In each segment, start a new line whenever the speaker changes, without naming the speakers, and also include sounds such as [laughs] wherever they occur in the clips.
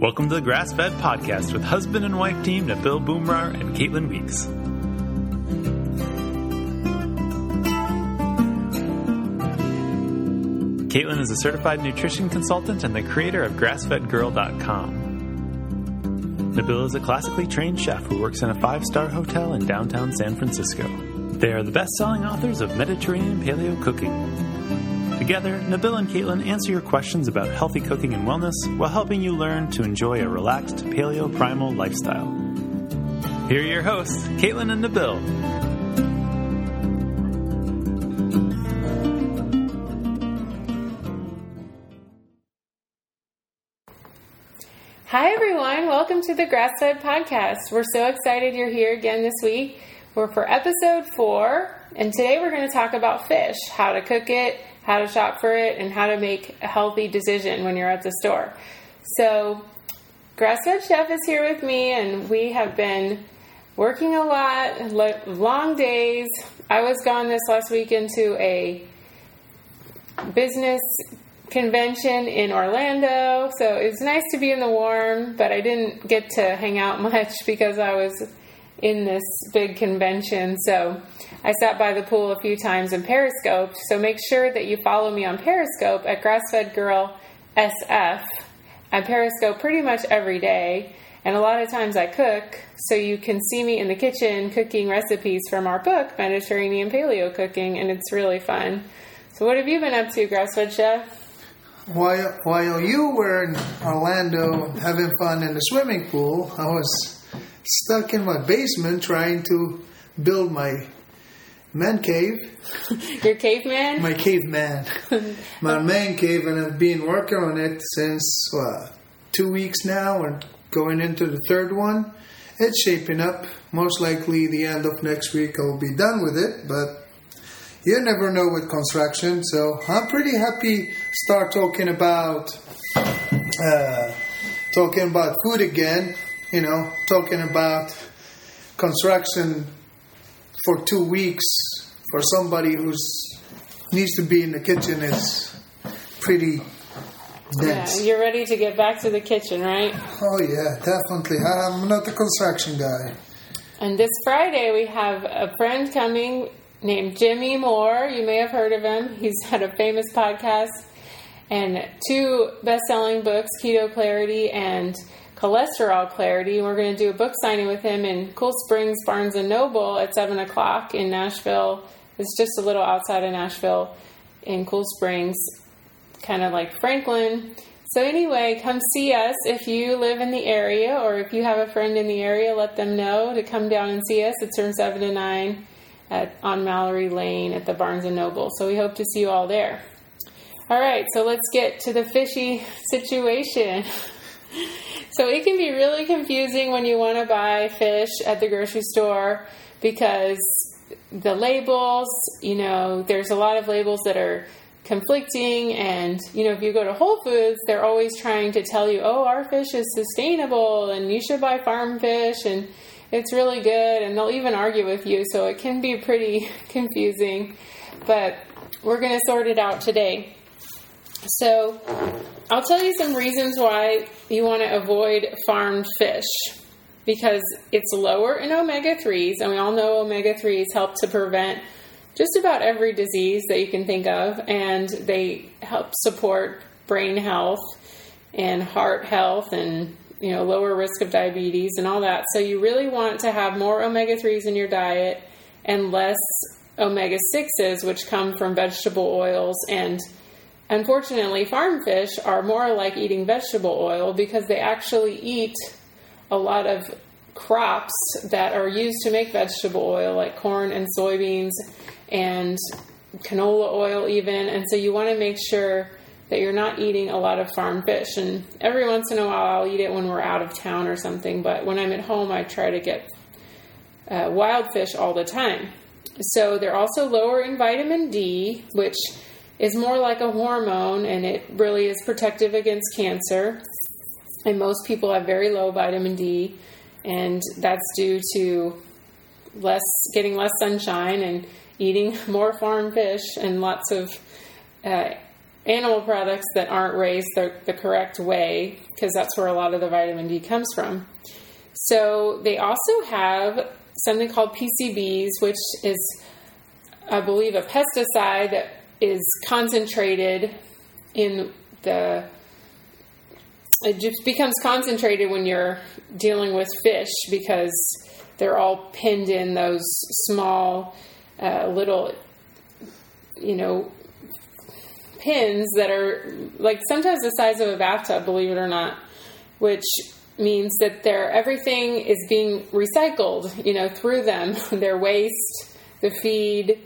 Welcome to the Grass Fed Podcast with husband and wife team Nabil Boumrar and Caitlin Weeks. Caitlin is a certified nutrition consultant and the creator of GrassFedGirl.com. Nabil is a classically trained chef who works in a five star hotel in downtown San Francisco. They are the best selling authors of Mediterranean paleo cooking. Together, Nabil and Caitlin answer your questions about healthy cooking and wellness while helping you learn to enjoy a relaxed paleo primal lifestyle. Here are your hosts, Caitlin and Nabil.
Hi, everyone. Welcome to the Grass Fed Podcast. We're so excited you're here again this week. We're for episode four, and today we're going to talk about fish how to cook it, how to shop for it, and how to make a healthy decision when you're at the store. So, Grass Fed Chef is here with me, and we have been working a lot, long days. I was gone this last week into a business convention in Orlando, so it was nice to be in the warm, but I didn't get to hang out [laughs] much because I was in this big convention. So I sat by the pool a few times and Periscope. So make sure that you follow me on Periscope at Grassfed Girl SF. I Periscope pretty much every day. And a lot of times I cook, so you can see me in the kitchen cooking recipes from our book, Mediterranean Paleo Cooking, and it's really fun. So, what have you been up to, Grassfed Chef?
While, while you were in Orlando having fun in the swimming pool, I was stuck in my basement trying to build my man cave. [laughs]
Your caveman?
My caveman. [laughs] my man cave, and I've been working on it since what, two weeks now, and going into the third one. It's shaping up. Most likely, the end of next week, I'll be done with it, but you never know with construction. So I'm pretty happy. Start talking about uh, talking about food again. You know, talking about construction for two weeks for somebody who's needs to be in the kitchen is pretty dense.
Yeah, you're ready to get back to the kitchen, right?
Oh yeah, definitely. I'm not the construction guy.
And this Friday we have a friend coming named Jimmy Moore. You may have heard of him. He's [laughs] had a famous podcast and two best-selling books, Keto Clarity and Cholesterol Clarity. We're going to do a book signing with him in Cool Springs, Barnes and Noble at seven o'clock in Nashville. It's just a little outside of Nashville in Cool Springs, kind of like Franklin. So, anyway, come see us if you live in the area or if you have a friend in the area, let them know to come down and see us. It's from 7 to 9 at, on Mallory Lane at the Barnes and Noble. So, we hope to see you all there. All right, so let's get to the fishy situation. [laughs] [laughs] so, it can be really confusing when you want to buy fish at the grocery store because the labels, you know, there's a lot of labels that are conflicting and you know if you go to whole foods they're always trying to tell you oh our fish is sustainable and you should buy farm fish and it's really good and they'll even argue with you so it can be pretty [laughs] confusing. But we're going to sort it out today so i'll tell you some reasons why you want to avoid farmed fish because it's lower in omega 3s, and we all know omega 3s help to prevent just about every disease that you can think of, and they help support brain health and heart health and you know lower risk of diabetes and all that. So you really want to have more omega 3s in your diet and less omega 6s which come from vegetable oils and unfortunately farm fish are more like eating vegetable oil because they actually eat a lot of crops that are used to make vegetable oil, like corn and soybeans and canola oil, even. And so you want to make sure that you're not eating a lot of farm fish. And every once in a while, I'll eat it when we're out of town or something. But when I'm at home, I try to get uh, wild fish all the time. So they're also lower in vitamin D, which is more like a hormone and it really is protective against cancer and most people have very low vitamin D, and that's due to less getting less sunshine and eating [laughs] more farm fish and lots of uh, animal products that aren't raised the, the correct way because that's where a lot of the vitamin D comes from. So they also have something called PCBs, which is, I believe, a pesticide that is concentrated in the. It just becomes concentrated when you're dealing with fish because they're all pinned in those small uh, little, you know, pins that are like sometimes the size of a bathtub, believe it or not, which means that they're everything is being recycled, you know, through them. [laughs] their waste, the feed,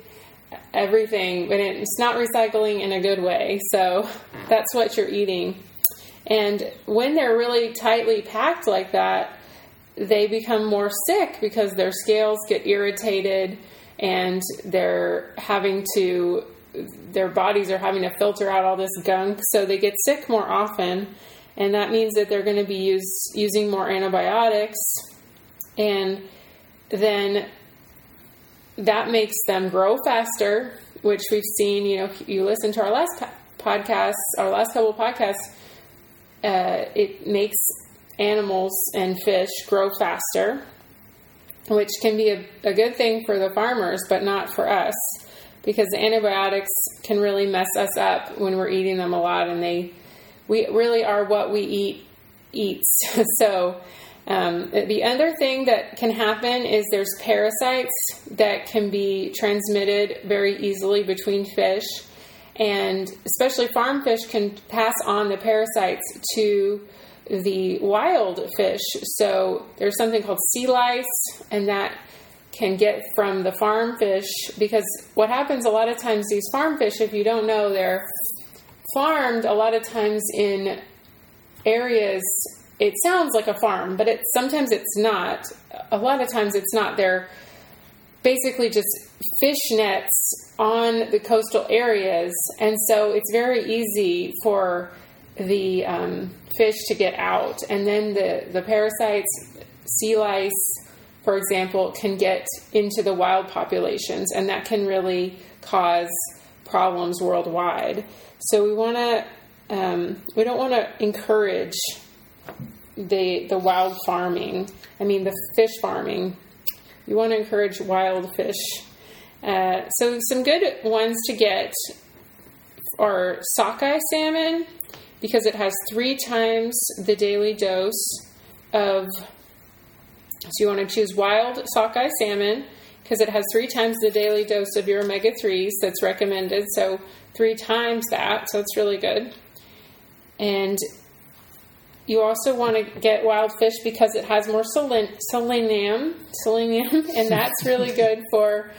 everything, but it's not recycling in a good way. So that's what you're eating. And when they're really tightly packed like that, they become more sick because their scales get irritated and they're having to their bodies are having to filter out all this gunk so they get sick more often and that means that they're going to be use, using more antibiotics and then that makes them grow faster which we've seen you know you listen to our last podcast our last couple podcasts uh, it makes animals and fish grow faster which can be a, a good thing for the farmers but not for us because the antibiotics can really mess us up when we're eating them a lot and they we really are what we eat eats. [laughs] so um, the other thing that can happen is there's parasites that can be transmitted very easily between fish, and especially farm fish can pass on the parasites to the wild fish. So there's something called sea lice, and that can get from the farm fish because what happens a lot of times these farm fish if you don't know they're farmed a lot of times in areas it sounds like a farm but it's sometimes it's not. A lot of times it's not. They're basically just fish nets on the coastal areas and so it's very easy for the um, fish to get out. And then the, the parasites sea lice for example can get into the wild populations and that can really cause problems worldwide. So we want to um, we don't want to encourage the the wild farming. I mean the fish farming. You want to encourage wild fish. Uh, so some good ones to get are sockeye salmon because it has three times the daily dose of. So you want to choose wild sockeye salmon because it has three times the daily dose of your omega 3s that's recommended. So three times that, so it's really good. And you also want to get wild fish because it has more selenium, selenium, [laughs] and that's really good for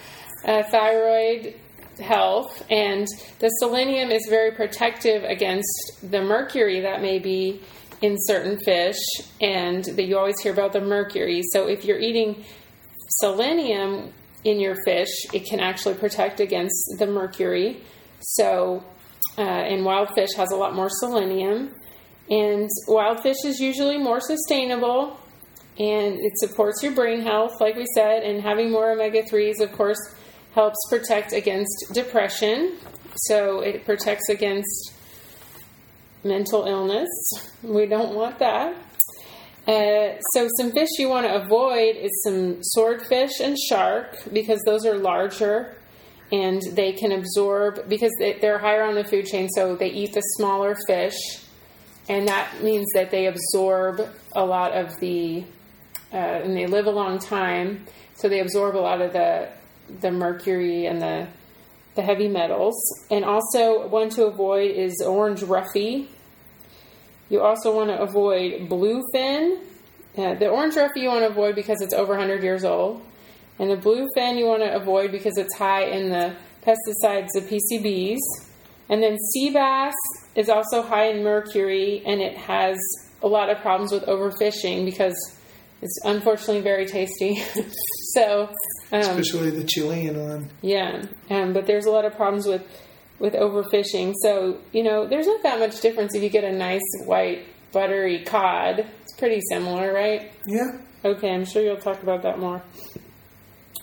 uh, thyroid health. And the selenium is very protective against the mercury that may be in certain fish, and that you always hear about the mercury. So if you're eating selenium in your fish, it can actually protect against the mercury. So, uh, and wild fish has a lot more selenium. And wild fish is usually more sustainable and it supports your brain health, like we said. And having more omega 3s, of course, helps protect against depression. So, it protects against mental illness. We don't want that. Uh, so, some fish you want to avoid is some swordfish and shark because those are larger and they can absorb because they're higher on the food chain, so they eat the smaller fish, and that means that they absorb a lot of the, uh, and they live a long time, so they absorb a lot of the the mercury and the the heavy metals. And also, one to avoid is orange roughy. You also want to avoid bluefin. Uh, the orange roughy you want to avoid because it's over 100 years old. And the bluefin you want to avoid because it's high in the pesticides, the PCBs. And then sea bass is also high in mercury and it has a lot of problems with overfishing because it's unfortunately very tasty. [laughs] so,
um, especially the Chilean one.
Yeah, um, but there's a lot of problems with with overfishing. So you know, there's not that much difference if you get a nice white buttery cod. It's pretty similar, right?
Yeah.
Okay, I'm sure you'll talk about that more.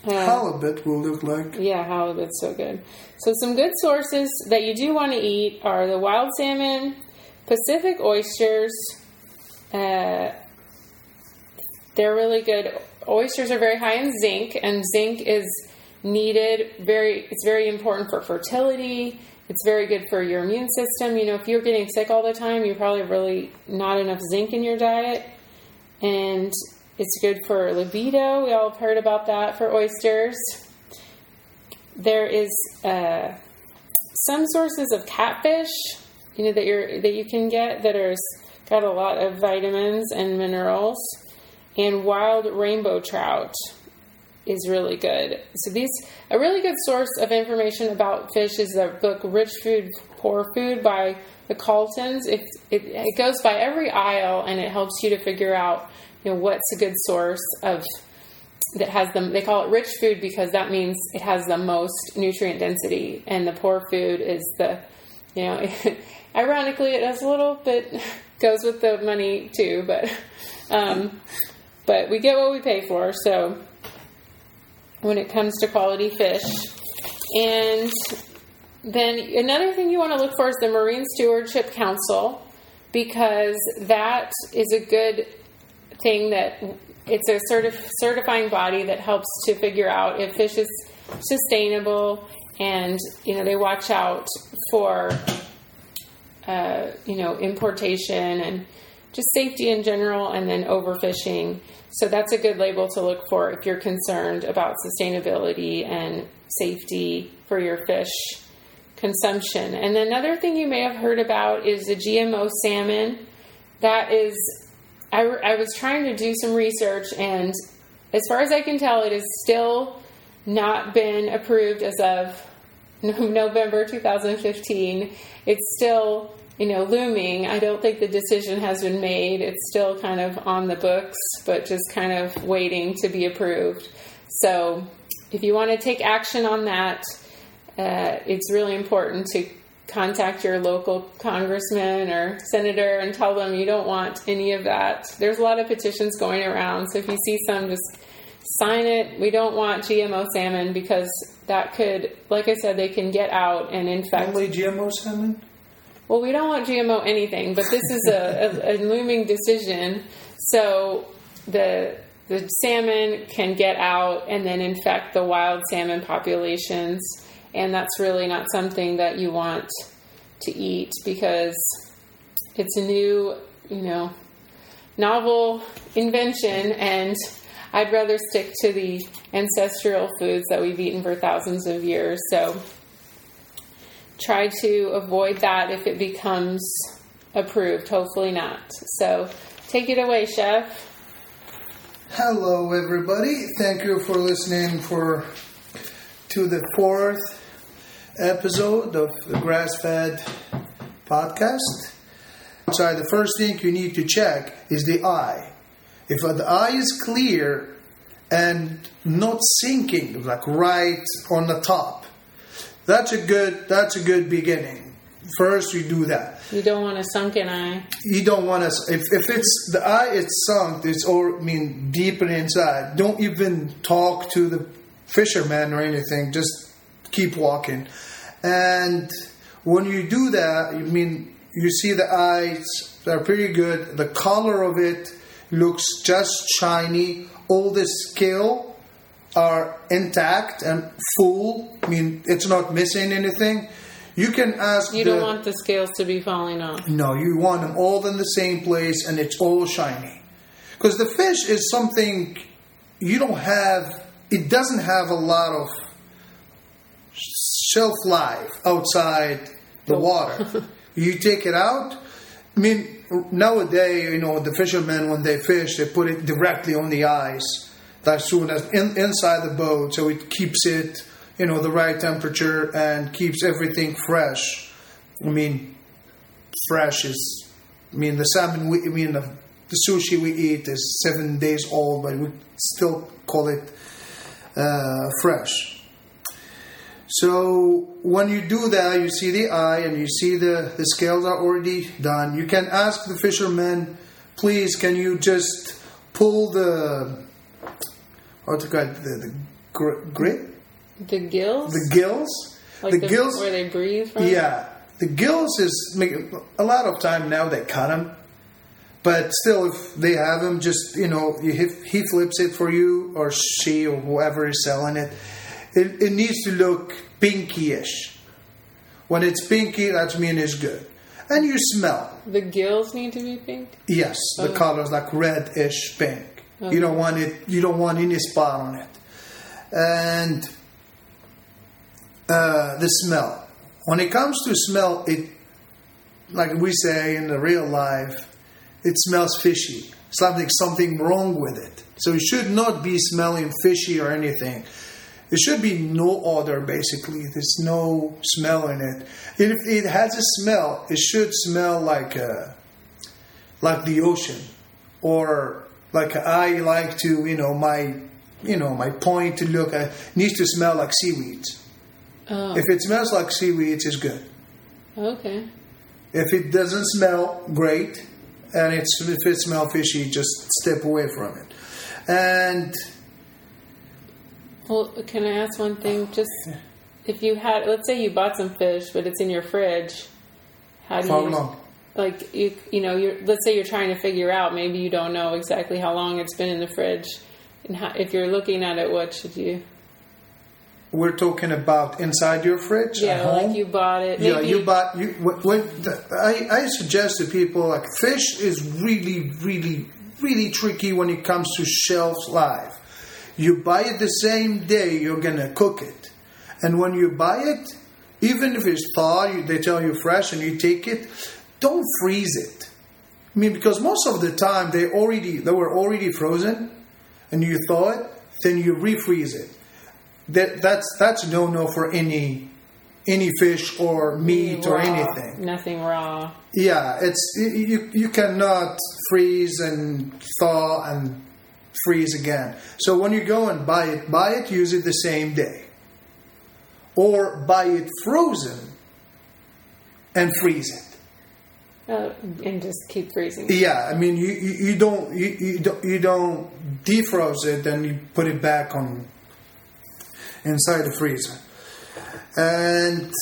Uh,
Halibut will look like.
Yeah, halibut's so good. So some good sources that you do want to eat are the wild salmon, Pacific oysters. Uh, they're really good. Oysters are very high in zinc, and zinc is needed. Very, it's very important for fertility. It's very good for your immune system. You know, if you're getting sick all the time, you're probably really not enough zinc in your diet, and it's good for libido. We all have heard about that for oysters. There is uh, some sources of catfish, you know, that you're that you can get that are got a lot of vitamins and minerals, and wild rainbow trout is really good. So these a really good source of information about fish is the book Rich Food Poor Food by the Caltons. It, it it goes by every aisle and it helps you to figure out you know what's a good source of that has them they call it rich food because that means it has the most nutrient density and the poor food is the you know [laughs] ironically it does a little bit [laughs] goes with the money too but um, but we get what we pay for. So when it comes to quality fish and then another thing you want to look for is the marine stewardship council because that is a good thing that it's a certif- certifying body that helps to figure out if fish is sustainable and you know they watch out for uh, you know importation and just safety in general and then overfishing. So that's a good label to look for if you're concerned about sustainability and safety for your fish consumption. And another thing you may have heard about is the gmo salmon. That is I, I was trying to do some research, and as far as I can tell, it has still not been approved as of November 2015. It's still, you know, looming. I don't think the decision has been made. It's still kind of on the books, but just kind of waiting to be approved. So, if you want to take action on that, uh, it's really important to contact your local congressman or senator and tell them you don't want any of that. There's a lot of petitions going around, so if you see some, just sign it. We don't want GMO salmon because that could, like I said, they can get out and infect.
Only GMO salmon?
Well, we don't want GMO anything, but this is a, a, a looming decision. So the the salmon can get out and then infect the wild salmon populations and that's really not something that you want to eat because it's a new, you know, novel invention and I'd rather stick to the ancestral foods that we've eaten for thousands of years. So try to avoid that if it becomes approved. Hopefully not. So take it away, chef.
Hello, everybody. Thank you for listening for to the fourth episode of the Grass Fed podcast. Sorry, the first thing you need to check is the eye. If the eye is clear and not sinking, like right on the top, that's a good. That's a good beginning. First, you do that.
You don't want a sunken eye.
You don't want to. If, if it's the eye, it's sunk. It's or I mean deeper inside. Don't even talk to the fisherman or anything. Just keep walking. And when you do that, I mean, you see the eyes are pretty good. The color of it looks just shiny. All the scale are intact and full. I mean, it's not missing anything. You can ask.
You don't want the scales to be falling off.
No, you want them all in the same place and it's all shiny. Because the fish is something you don't have, it doesn't have a lot of shelf life outside the water. [laughs] you take it out. I mean, nowadays, you know, the fishermen when they fish, they put it directly on the ice as soon as in, inside the boat, so it keeps it, you know, the right temperature and keeps everything fresh. I mean, fresh is. I mean, the salmon. We, I mean, the, the sushi we eat is seven days old, but we still call it uh, fresh. So when you do that, you see the eye and you see the, the scales are already done. You can ask the fisherman, please, can you just pull the what to call it, the, the gr- grit,
The gills?
the gills.
like
the
the,
gills,
where they breathe from?
yeah, the gills is make- a lot of time now they cut them, but still, if they have them, just you know, you he flips it for you or she or whoever is selling it. It, it needs to look pinkyish. When it's pinky, that means it's good. And you smell.
The gills need to be pink?
Yes, the
Okay.
color's like reddish pink.
Okay.
You don't want it. You don't want any spot on it, and uh, the smell. When it comes to smell, it like we say in the real life, it smells fishy. It's like something wrong with it. So it should not be smelling fishy or anything. There should be no odor, basically. There's no smell in it. If it has a smell, it should smell like uh, like the ocean, or like I like to, you know, my, you know, my point to look at needs to smell like seaweed.
Oh,
If it smells like seaweed, it's good.
okay.
If it doesn't smell great, and it's if it smells fishy, just step away from it. And
Well, can I ask one thing? Just if you had, let's say you bought some fish, but it's in your fridge. How do
how
you
long?
like you? You know, you're let's say you're trying to figure out. Maybe you don't know exactly how long it's been in the fridge, and how, if you're looking at it, what should you?
We're talking about inside your fridge
Yeah, like you bought it.
yeah, you bought. You, when I, I suggest to people like fish is really, really, really tricky when it comes to shelf life. You buy it the same day you're gonna cook it, and when you buy it, even if it's thaw, they tell you fresh, and you take it. Don't freeze it. I mean, because most of the time they already they were already frozen, and you thaw it, then you refreeze it. That that's that's no no for any any fish or meat or anything.
Nothing raw.
Yeah, it's you you cannot freeze and thaw and freeze again. So when you go and buy it, buy it, use it the same day, or buy it frozen and freeze it.
Uh, and just keep freezing.
Yeah, I mean you, you, you don't you, you don't you don't defrost it, then you put it back on inside the freezer, and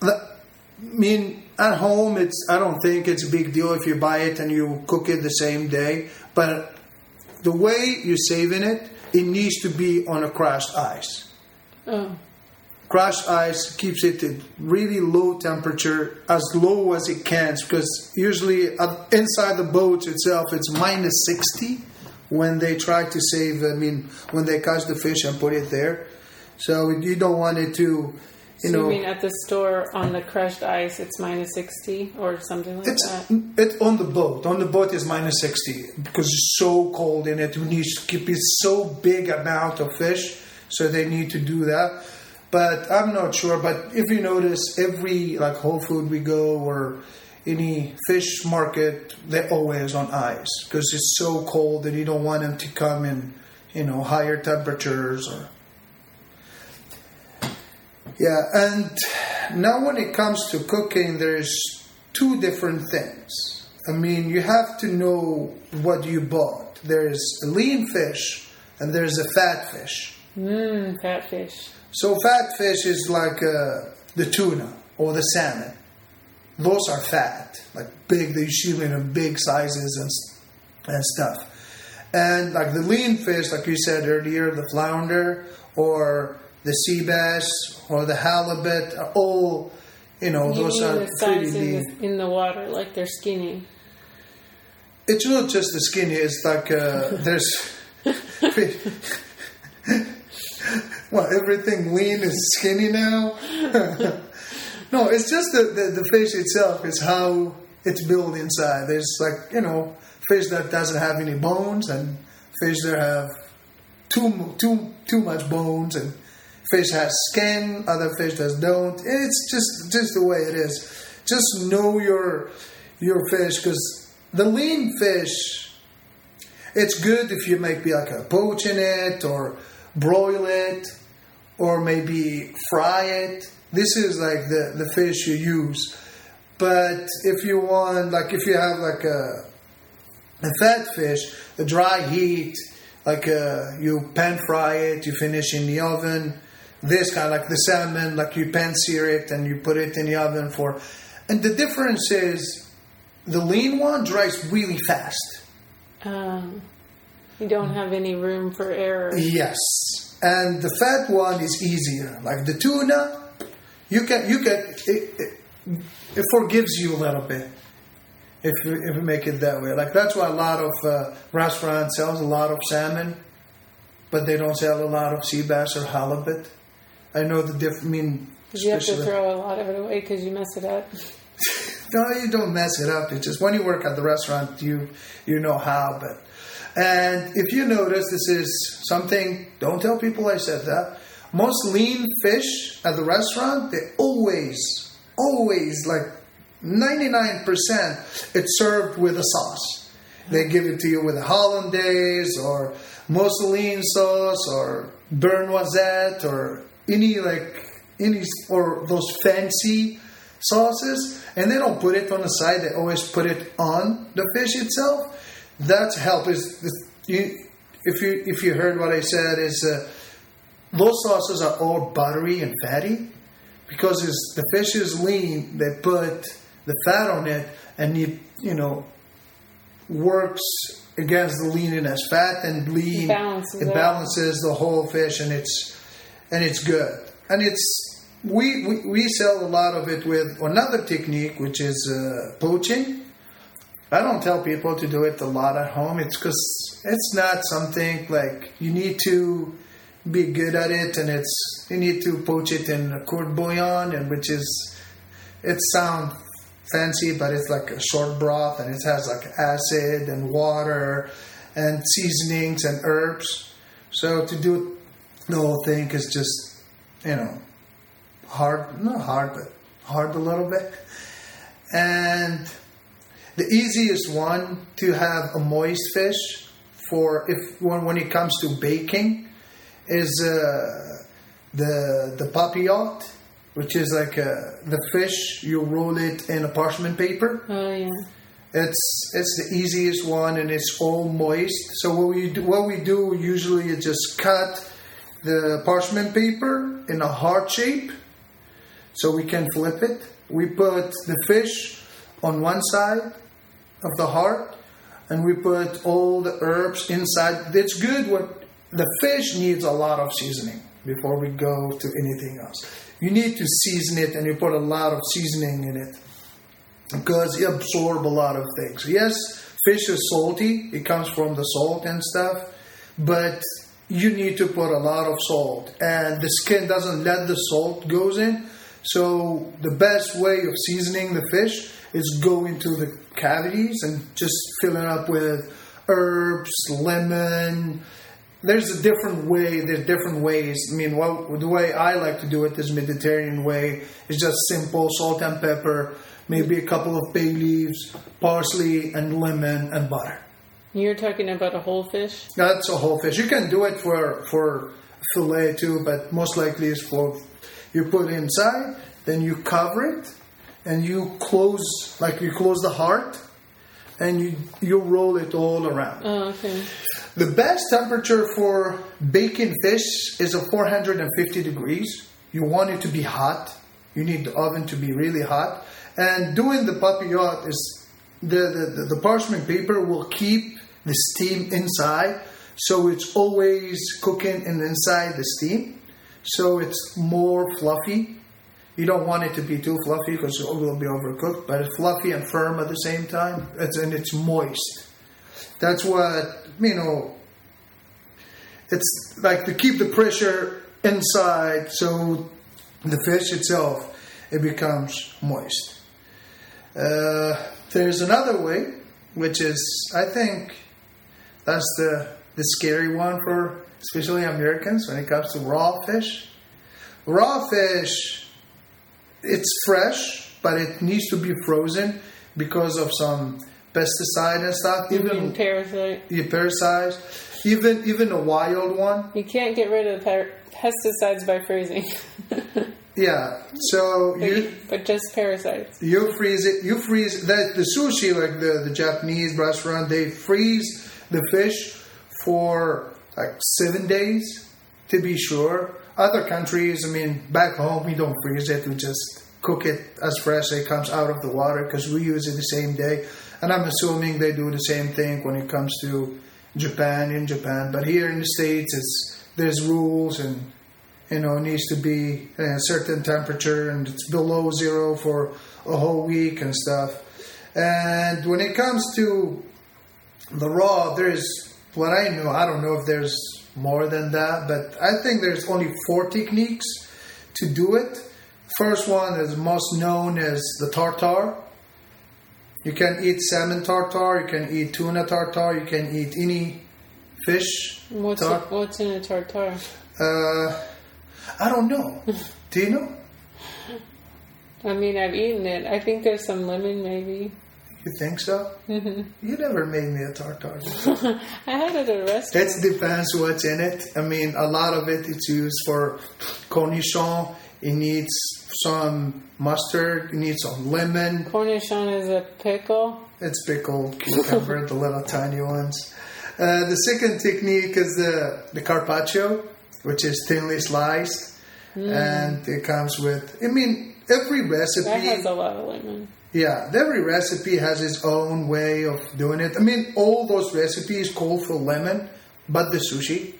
the, I mean at home it's I don't think it's a big deal if you buy it and you cook it the same day, but the way you're saving it, it needs to be on a crushed ice.
Oh,
Crushed ice keeps it at really low temperature, as low as it can, because usually uh, inside the boat itself it's minus 60 when they try to save, I mean, when they catch the fish and put it there. So you don't want it to, you
so
know.
you mean at the store on the crushed ice it's minus sixty or something like
It's
that?
it's on the boat. On the boat is minus sixty because it's so cold in it. We need to keep it so big amount of fish, so they need to do that. But I'm not sure. But if you notice, every like Whole Food we go or any fish market, they're always on ice because it's so cold that you don't want them to come in, you know, higher temperatures or. Yeah, and now when it comes to cooking, there's two different things. I mean, you have to know what you bought. There's a lean fish and there's a fat fish.
Mmm, fat fish.
So fat fish is like uh, the tuna or the salmon. Those are fat, like big. They them in big sizes and and stuff. And like the lean fish, like you said earlier, the flounder or the sea bass or the halibut, are all you know.
You
those are
the
pretty
in the, in the water, like they're skinny.
It's not just the skinny. It's like uh, [laughs] there's. [laughs] well, everything lean is skinny now. [laughs] no, it's just the, the the fish itself. is how it's built inside. There's like you know fish that doesn't have any bones and fish that have too too too much bones and fish has skin. Other fish does don't. It's just just the way it is. Just know your your fish because the lean fish it's good if you maybe like a poach in it or broil it or maybe fry it. This is like the, the fish you use. But if you want, like if you have like a, a fat fish, a dry heat like uh, you pan fry it, you finish in the oven. This kind of like the salmon, like you pan sear it and you put it in the oven for. And the difference is the lean one dries really fast.
Um, you don't have any room for error.
Yes, and the fat one is easier. Like the tuna, you can you can it, it, it forgives you a little bit if you, if you make it that way. Like that's why a lot of uh, restaurants sells a lot of salmon, but they don't sell a lot of sea bass or halibut. I know the diff. I mean,
You have to throw a lot of it away because you mess it up. [laughs]
No, you don't mess it up. It's just when you work at the restaurant, you you know how. But and if you notice, this is something. Don't tell people I said that. Most lean fish at the restaurant, they always, always like ninety nine percent. It's served with a sauce. They give it to you with a hollandaise or mousseline sauce or beurre noisette or any like any or those fancy sauces, and they don't put it on the side. They always put it on the fish itself. That's help. Is you if you if you heard what I said is uh, those sauces are all buttery and fatty because it's, the fish is lean. They put the fat on it, and you you know works against the leanness. Fat and lean
Balances
it balances the whole fish, and it's and it's good. And it's we, we we sell a lot of it with another technique, which is uh, poaching. I don't tell people to do it a lot at home. It's because it's not something like you need to be good at it, and it's you need to poach it in a court bouillon, and which is it sounds fancy, but it's like a short broth, and it has like acid and water and seasonings and herbs. So to do the whole thing is just you know hard, not hard, but hard a little bit, and the easiest one to have a moist fish for if when, when it comes to baking is uh, the the papillote, which is like uh the fish you roll it in a parchment paper.
Oh yeah.
It's it's the easiest one and it's all moist. So what we do, what we do usually is just cut the parchment paper in a heart shape, so we can flip it. We put the fish on one side of the heart, and we put all the herbs inside. It's good. What the fish needs a lot of seasoning before we go to anything else. You need to season it, and you put a lot of seasoning in it because it absorb a lot of things. Yes, fish is salty; it comes from the salt and stuff, but you need to put a lot of salt, and the skin doesn't let the salt goes in. So the best way of seasoning the fish is go into the cavities and just fill it up with herbs, lemon. There's a different way. There's different ways. I mean, well, the way I like to do it is Mediterranean way. It's just simple salt and pepper, maybe a couple of bay leaves, parsley, and lemon and butter.
You're talking about a whole fish.
That's a whole fish. You can do it for for fillet too, but most likely it's for you put it inside, then you cover it, and you close like you close the heart, and you you roll it all around.
Oh, okay.
The best temperature for baking fish is a 450 degrees. You want it to be hot. You need the oven to be really hot. And doing the papillote is the, the, the, the parchment paper will keep the steam inside. So it's always cooking in inside the steam. So it's more fluffy. You don't want it to be too fluffy because it will be overcooked, but it's fluffy and firm at the same time. It's, and it's moist. That's what you know. It's like to keep the pressure inside, so the fish itself it becomes moist. Uh, there's another way, which is I think that's the the scary one for especially Americans when it comes to raw fish. Raw fish, it's fresh, but it needs to be frozen because of some pesticide and stuff.
Even parasite.
the parasites, even even a wild one.
You can't get rid of par- pesticides by freezing, [laughs]
Yeah. So
but,
you
but just parasites.
you freeze it. You freeze that the sushi like the the Japanese restaurant. They freeze the fish for like seven days to be sure. Other countries, I mean, back home we don't freeze it; we just cook it as fresh as it comes out of the water because we use it the same day. And I'm assuming they do the same thing when it comes to Japan in Japan. But here in the states, it's there's rules and you know it needs to be a certain temperature and it's below zero for a whole week and stuff. And when it comes to the raw, there's what I know. I don't know if there's more than that, but I think there's only four techniques to do it. First one is most known as the tartar. You can eat salmon tartar, you can eat tuna tartar, you can eat any fish.
What's,
tar-
a, what's in a tartar?
Uh, I don't know. [laughs] Do you know?
I mean, I've eaten it. I think there's some lemon, maybe.
You think so?
Mm-hmm.
You never made me a tartar. [laughs]
I had it at a restaurant.
It depends what's in it. I mean, a lot of it it's used for cornichon. It needs some mustard. It needs some lemon.
Cornichon is a pickle.
It's pickled cucumber, the little tiny ones. Uh, the second technique is the the carpaccio, which is thinly sliced, and it comes with. I mean, every recipe.
That has a lot of lemon.
Yeah, every recipe has its own way of doing it. I mean, all those recipes call for lemon, but the sushi.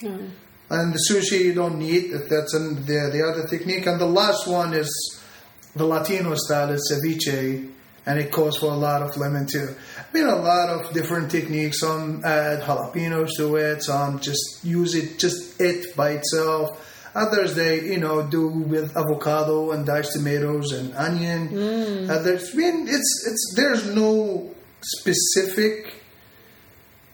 Mm.
And the sushi you don't need. That's in the, the other technique. And the last one is the Latino style is ceviche, and it calls for a lot of lemon too. I mean, a lot of different techniques. Some add jalapenos to it. Some just use it, just it by itself. Others they, you know, do with avocado and diced tomatoes and onion. Others, I mean, it's it's there's no specific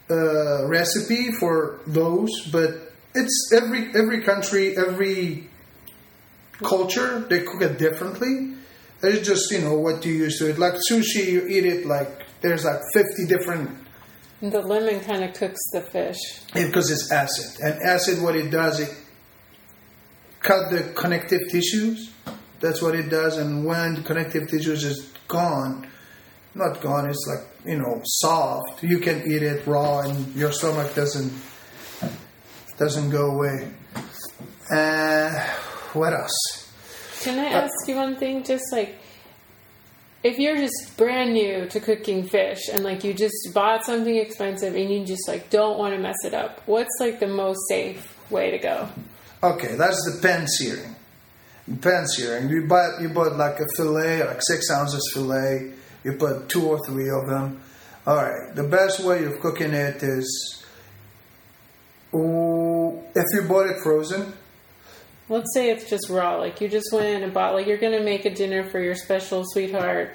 uh, recipe for those, but it's every every country, every culture they cook it differently. It's just you know what you used to it. Like sushi, you eat it like there's like fifty different
The lemon kind of cooks the fish.
because it's acid, and acid what it does it cut the connective tissues. That's what it does, and when the connective tissues is gone, not gone, it's like you know soft. You can eat it raw, and your stomach doesn't doesn't go away. Uh, what else?
Can I ask you one thing? Just like, if you're just brand new to cooking fish and like you just bought something expensive and you just like don't want to mess it up, what's like the most safe way to go?
Okay, that's the pan searing. Pan searing. You buy you bought like a fillet, like six ounces fillet. You put two or three of them. All right. The best way of cooking it is, ooh, if you bought it frozen.
Let's say it's just raw. Like you just went and bought, like you're gonna make a dinner for your special sweetheart.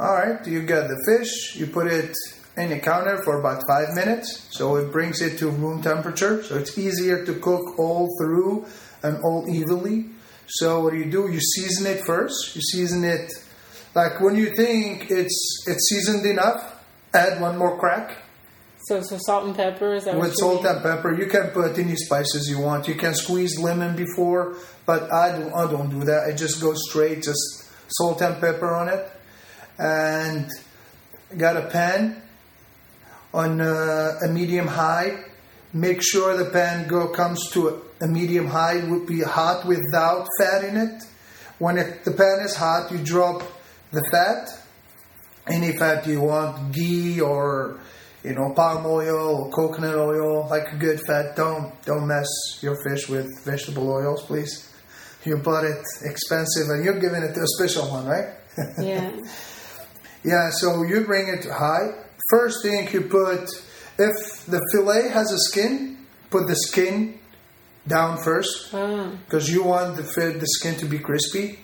All right. You get the fish. You put it in the counter for about five minutes, so it brings it to room temperature. So it's easier to cook all through and all evenly. So what do you do? You season it first. You season it like when you think it's it's seasoned enough. Add one more crack
So, so salt and pepper is that
with salt
mean?
and pepper. You can put any spices you want. You can squeeze lemon before, but I don't. I don't do that. I just go straight, just salt and pepper on it, and got a pan on uh, a medium high. Make sure the pan go comes to a, medium high. It would be hot without fat in it. When it, the pan is hot, you drop the fat. Any fat you want, ghee or you know palm oil or coconut oil, like a good fat. Don't don't mess your fish with vegetable oils, please. You bought it expensive, and you're giving it to a special one, right? [laughs]
Yeah.
Yeah, so you bring it high. First thing you put, if the fillet has a skin, put the skin down first
Oh.
because you want the the skin to be crispy.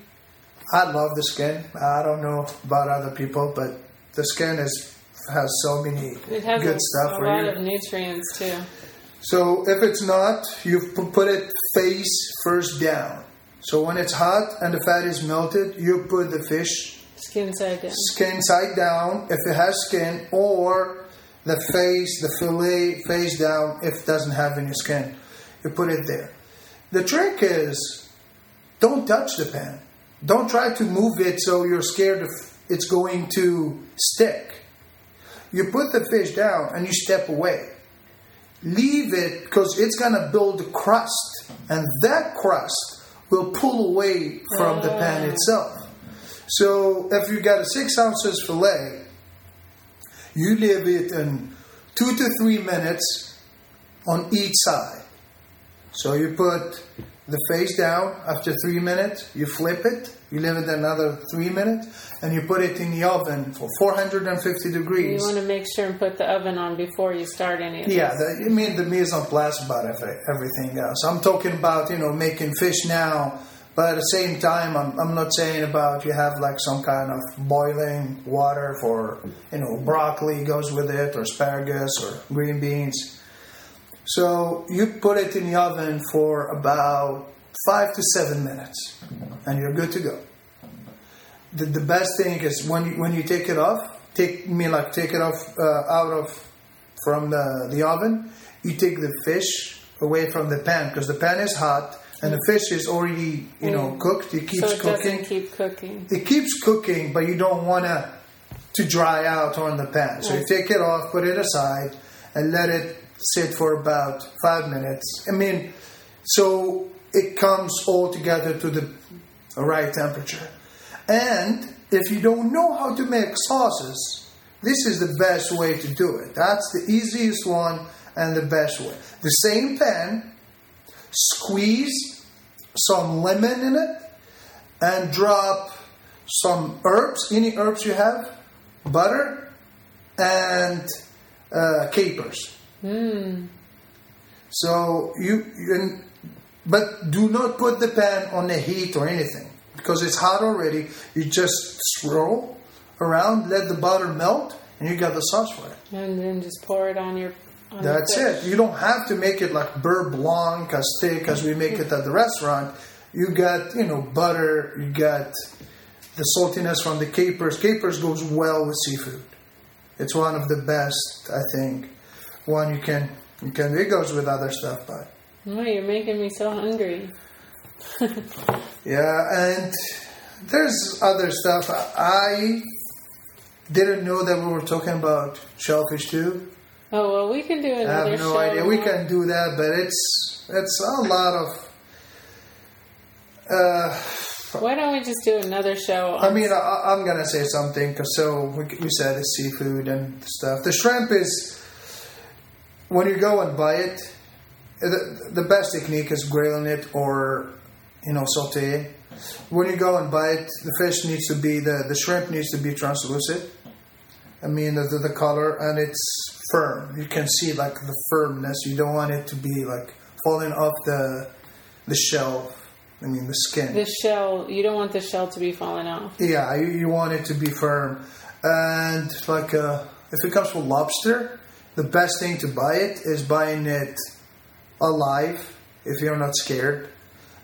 I love the skin. I don't know about other people, but the skin is has so many good stuff
a lot
you.
of nutrients too.
So if it's not, you put it face first down. So when it's hot and the fat is melted, you put the fish
Skin side down.
skin side down if it has skin, or the face, the fillet face down if it doesn't have any skin. You put it there. The trick is don't touch the pan. Don't try to move it so you're scared of it's going to stick. You put the fish down and you step away. leave it because it's gonna build a crust, and that crust will pull away from the pan
Oh.
itself. So if you got a six ounces fillet, you leave it in two to three minutes on each side. So you put the face down after three minutes, you flip it, you leave it another three minutes, and you put it in the oven for 450 degrees.
You want to make sure and put the oven on before you start any of
Yeah, the, I mean the mise en place about everything else. I'm talking about you know making fish now, but at the same time, I'm, I'm not saying about you have like some kind of boiling water for you know broccoli goes with it or asparagus or green beans. So you put it in the oven for about five to seven minutes, and you're good to go. The, the best thing is when you, when you take it off, take me like take it off uh, out of from the, the oven, you take the fish away from the pan because the pan is hot and the fish is already you know cooked. It keeps
so it
cooking.
keep cooking.
It keeps cooking, but you don't want to to dry out on the pan. So you take it off, put it aside, and let it sit for about five minutes. I mean, so it comes all together to the right temperature. And if you don't know how to make sauces, this is the best way to do it. That's the easiest one and the best way. The same pan, squeeze some lemon in it, and drop some herbs, any herbs you have, butter, and uh, capers. So you, you, but do not put the pan on the heat or anything because it's hot already. You just swirl around, let the butter melt, and you got the sauce for it.
And then just pour it on your.
That's it. You don't have to make it like beurre blanc as thick as we make it at the restaurant. You got, you know, butter, you got the saltiness from the capers. Capers goes well with seafood. It's one of the best, I think. One you can you can it goes with other stuff, but
Oh, you're making me so hungry. [laughs]
yeah, and there's other stuff. I didn't know that we were talking about shellfish too.
Oh well, we can do another. Show.
I have no idea. We can do that, but it's it's a lot of. Uh,
Why don't we just do another show?
I mean, I, I'm gonna say something because so we, we said the seafood and stuff. The shrimp is when you go and buy it. The, the best technique is grilling it or you know saute. When you go and buy it, the fish needs to be the the shrimp needs to be translucent. I mean the, the, the color and it's firm. You can see like the firmness. You don't want it to be like falling off the the shell. I mean the skin.
the shell. You don't want the shell to be falling off.
Yeah, you, you want it to be firm. And like uh, if it comes from lobster, the best thing to buy it is buying it alive if you're not scared.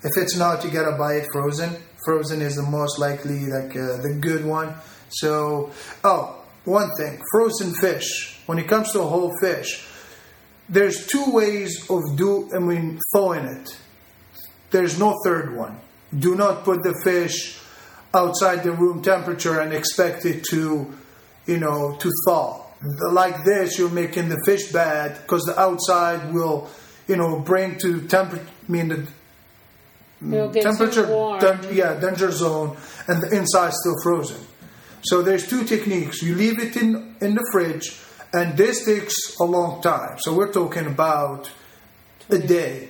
If it's not, you gotta buy it frozen. Frozen is the most likely like uh, the good one. So, oh, one thing, frozen fish. When it comes to a whole fish, there's two ways of do. I mean, thawing it. There's no third one. Do not put the fish outside the room temperature and expect it to, you know, to thaw. Like this, you're making the fish bad because the outside will, you know, bring to temperature. I mean, the temperature,
too warm.
dan- yeah, danger zone, and the inside still frozen. So there's two techniques. You leave it in in the fridge, and this takes a long time. So we're talking about a day,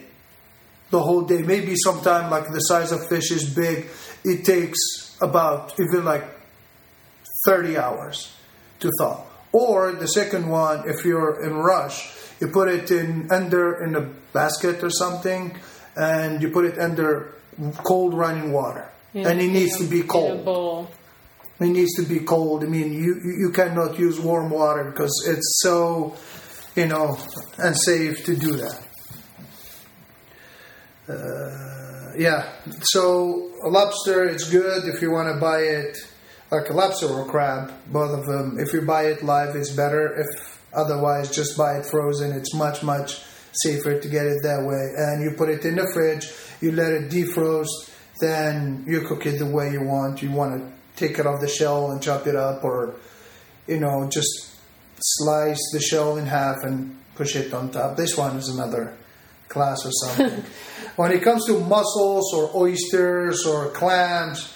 the whole day. Maybe sometime like the size of fish is big. It takes about even like 30 hours to thaw. Or the second one, if you're in rush, you put it in under in a basket or something, and you put it under cold running water,
Yeah,
and it needs
a-
to be cold. It needs to be cold. I mean, you you cannot use warm water because it's so, you know, unsafe to do that. Uh, yeah. So a lobster, it's good if you want to buy it like a lobster or crab. Both of them. If you buy it live, it's better. If otherwise, just buy it frozen. It's much much safer to get it that way. And you put it in the fridge. You let it defrost. Then you cook it the way you want. You want to take it off the shell and chop it up, or you know just slice the shell in half and push it on top. This one is another class or something. [laughs] when it comes to mussels or oysters or clams,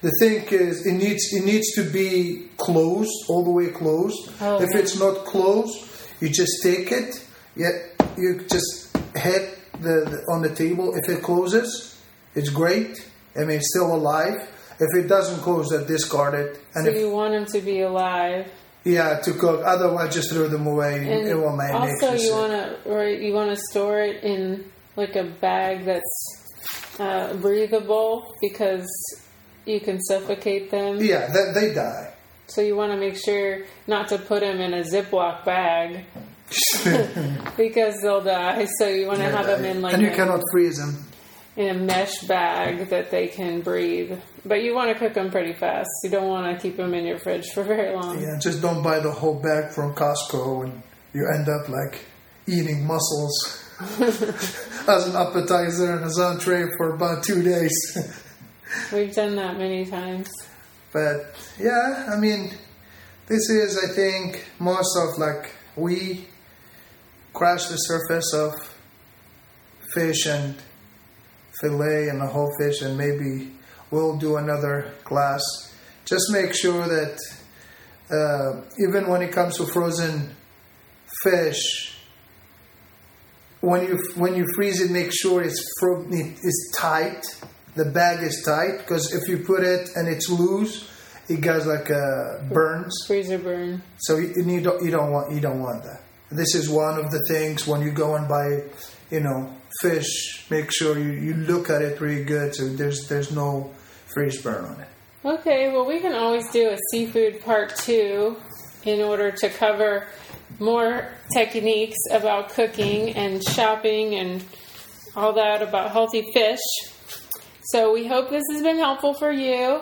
the thing is it needs it needs to be closed all the way closed.
Oh,
if
yeah.
it's not closed, you just take it. Yet you just hit the, the on the table. If it closes, it's great. I mean, it's still alive. If it doesn't close, then discard it. And
So
if,
you want them to be alive.
yeah, to cook. Otherwise, just throw them away.
And
it won't make
also,
you
want to or you want to store it in like a bag that's uh, breathable because you can suffocate them.
Yeah, they, they die.
So you want to make sure not to put them in a Ziploc bag [laughs] [laughs] because they'll die. So you want to have them in like
and you
a,
cannot freeze them.
In a mesh bag that they can breathe. But you want to cook them pretty fast. You don't want to keep them in your fridge for very long.
Yeah, just don't buy the whole bag from Costco and you end up like eating mussels [laughs] as an appetizer and as entree for about two days. [laughs]
We've done that many times.
but yeah, I mean, this is, I think, most of like we crash the surface of fish and fillet and the whole fish, and maybe we'll do another glass. Just make sure that uh, even when it comes to frozen fish, when you when you freeze it, make sure it's fro- it is tight. The bag is tight because if you put it and it's loose, it gets like uh, burns.
Freezer burn.
So you, you don't you don't want you don't want that. This is one of the things when you go and buy, you know, fish. Make sure you, you look at it really good so there's there's no freeze burn on it.
Okay, well, we can always do a seafood part two in order to cover more techniques about cooking and shopping and all that about healthy fish. So we hope this has been helpful for you.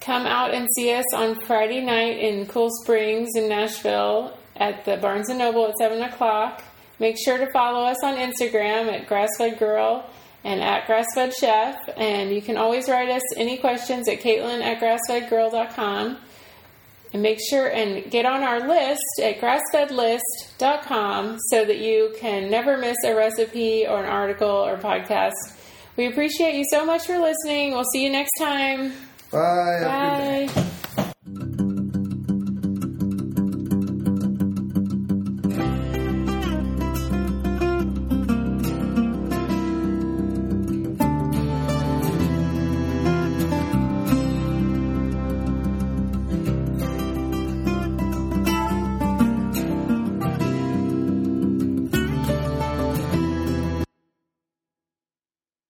Come out and see us on Friday night in Cool Springs in Nashville at the Barnes and Noble at seven o'clock. Make sure to follow us on Instagram at Grassfed Girl and at Grassfed Chef. And you can always write us any questions at Caitlin at grassfedgirl.com. And make sure and get on our list at grassfedlist.com so that you can never miss a recipe or an article or podcast. We appreciate you so much for listening. We'll see you next time.
Bye.
Bye.